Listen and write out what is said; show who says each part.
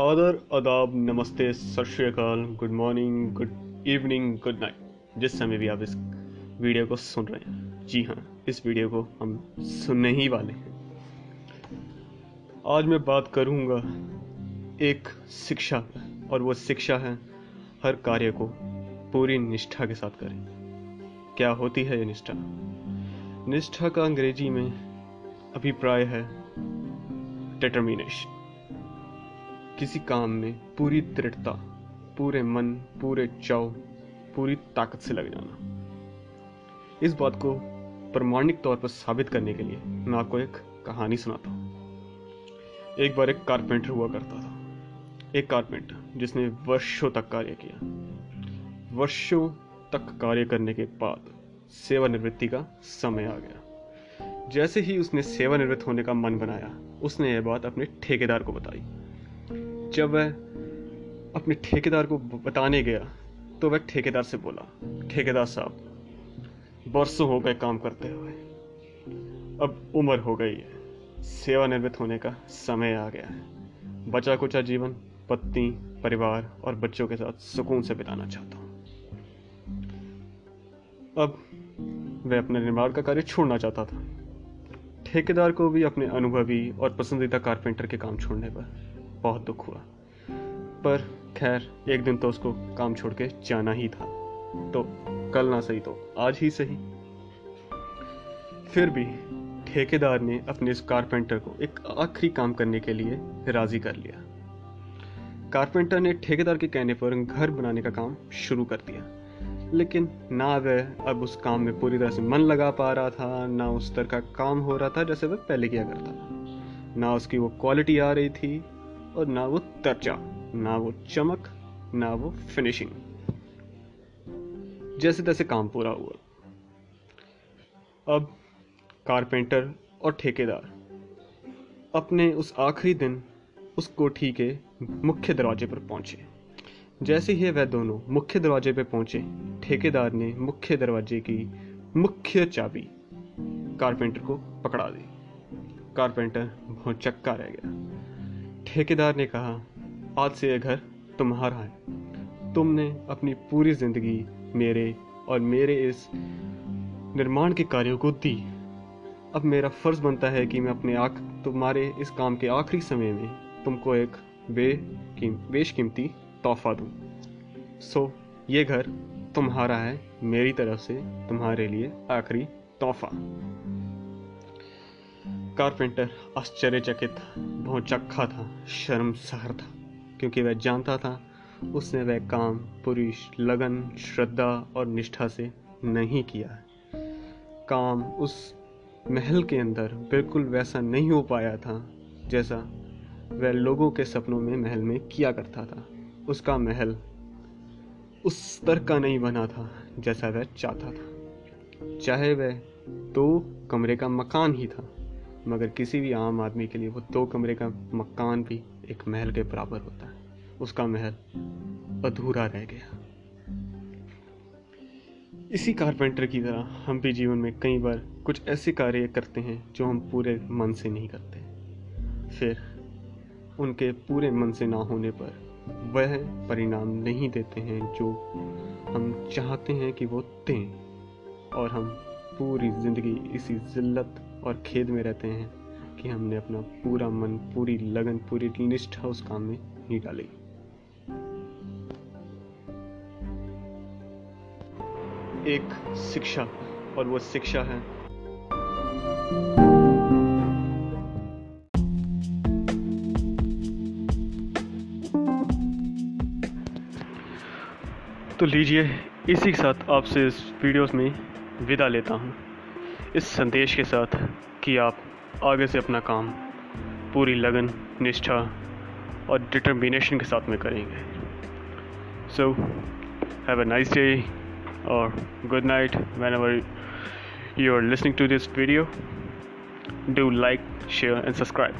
Speaker 1: आदर, आदाब, नमस्ते, सत श्रीकाल good morning good evening good night जिस समय भी आप इस वीडियो को सुन रहे हैं। जी हाँ इस वीडियो को हम सुनने ही वाले हैं। आज मैं बात करूँगा एक शिक्षा और वो शिक्षा है, हर कार्य को पूरी निष्ठा के साथ करें। क्या होती है ये निष्ठा? निष्ठा का अंग्रेज़ी में अभिप्राय है डिटर्मिनेशन किसी काम में पूरी दृढ़ता, पूरे मन, पूरे चाव, पूरी ताकत से लग जाना। इस बात को प्रमाणिक तौर पर साबित करने के लिए मैं आपको एक कहानी सुनाता हूँ। एक बार एक कारपेंटर हुआ करता था। एक कारपेंटर जिसने वर्षों तक कार्य किया। वर्षों तक कार्य करने के बाद सेवानिवृत्ति का समय आ गया। जैसे ही उसने सेवानिवृत्त होने का मन बनाया, उसने यह बात अपने ठेकेदार को बताई। जब वह अपने ठेकेदार को बताने गया तो वह ठेकेदार से बोला, ठेकेदार साहब, बरसों हो गए काम करते हुए। अब उम्र हो गई है, सेवानिवृत्त होने का समय आ गया है। बचा कुचा जीवन, पत्नी, परिवार और बच्चों के साथ सुकून से बिताना चाहता हूँ। अब वह अपने निर्माण का कार्य छोड़ना चाहता था। ठेकेदार को भी अपने अनुभवी और पसंदीदा कारपेंटर के काम छोड़ने पर बहुत दुख हुआ। पर खैर, एक दिन तो उसको काम छोड़ के जाना ही था। तो कल ना सही तो आज ही सही। फिर भी ठेकेदार ने अपने इस कारपेंटर को एक आखिरी काम करने के लिए राज़ी कर लिया। कारपेंटर ने ठेकेदार के कहने पर घर बनाने का काम शुरू कर दिया। लेकिन ना वह अब उस काम में पूरी तरह से मन लगा पा रहा था, ना उस तरह का काम हो रहा था जैसे वह पहले किया करता था। ना उसकी वो क्वालिटी आ रही थी और ना वो तर्चा ना वो चमक, ना वो फिनिशिंग जैसे तैसे काम पूरा हुआ। अब कारपेंटर और ठेकेदार अपने उस आखिरी दिन उस कोठी के मुख्य दरवाजे पर पहुँचे। जैसे ही वह दोनों मुख्य दरवाजे पर पहुँचे, ठेकेदार ने मुख्य दरवाजे की मुख्य चाबी कारपेंटर को पकड़ा दी। कारपेंटर बहुत चक्का रह गया। ठेकेदार ने कहा, आज से यह घर तुम्हारा है। तुमने अपनी पूरी ज़िंदगी मेरे और मेरे इस निर्माण के कार्यों को दी। अब मेरा फ़र्ज़ बनता है कि मैं अपने आख, तुम्हारे इस काम के आखिरी समय में तुमको एक बे बेशकीमती तोहफा दूँ। सो, ये घर तुम्हारा है, मेरी तरफ़ से तुम्हारे लिए आखिरी तोहफा। कारपेंटर आश्चर्यचकित, बहुत चक्खा था, शर्मसार था, क्योंकि वह जानता था, उसने वह काम पूरी लगन, श्रद्धा और निष्ठा से नहीं किया है। काम उस महल के अंदर बिल्कुल वैसा नहीं हो पाया था, जैसा वह लोगों के सपनों में महल में किया करता था। उसका महल उस स्तर का नहीं बना था, जैसा वह चाहता था। चाहे वह दो कमरे का मकान ही था। मगर किसी भी आम आदमी के लिए वो दो कमरे का मकान भी एक महल के बराबर होता है। उसका महल अधूरा रह गया। इसी कारपेंटर की तरह हम भी जीवन में कई बार कुछ ऐसे कार्य करते हैं जो हम पूरे मन से नहीं करते। फिर उनके पूरे मन से ना होने पर वह परिणाम नहीं देते हैं जो हम चाहते हैं कि वो दें और हम पूरी ज़िंदगी इसी ज़िल्लत और खेद में रहते हैं कि हमने अपना पूरा मन, पूरी लगन, पूरी निष्ठा उस काम में नहीं डाली। एक शिक्षा, और वो शिक्षा है। तो लीजिए, इसी के साथ आपसे इस वीडियोस में विदा लेता हूँ। इस संदेश के साथ कि आप आगे से अपना काम, पूरी लगन, निष्ठा और डिटर्मिनेशन के साथ में करेंगे। So have a nice day और good night whenever you are listening to this video do like share and subscribe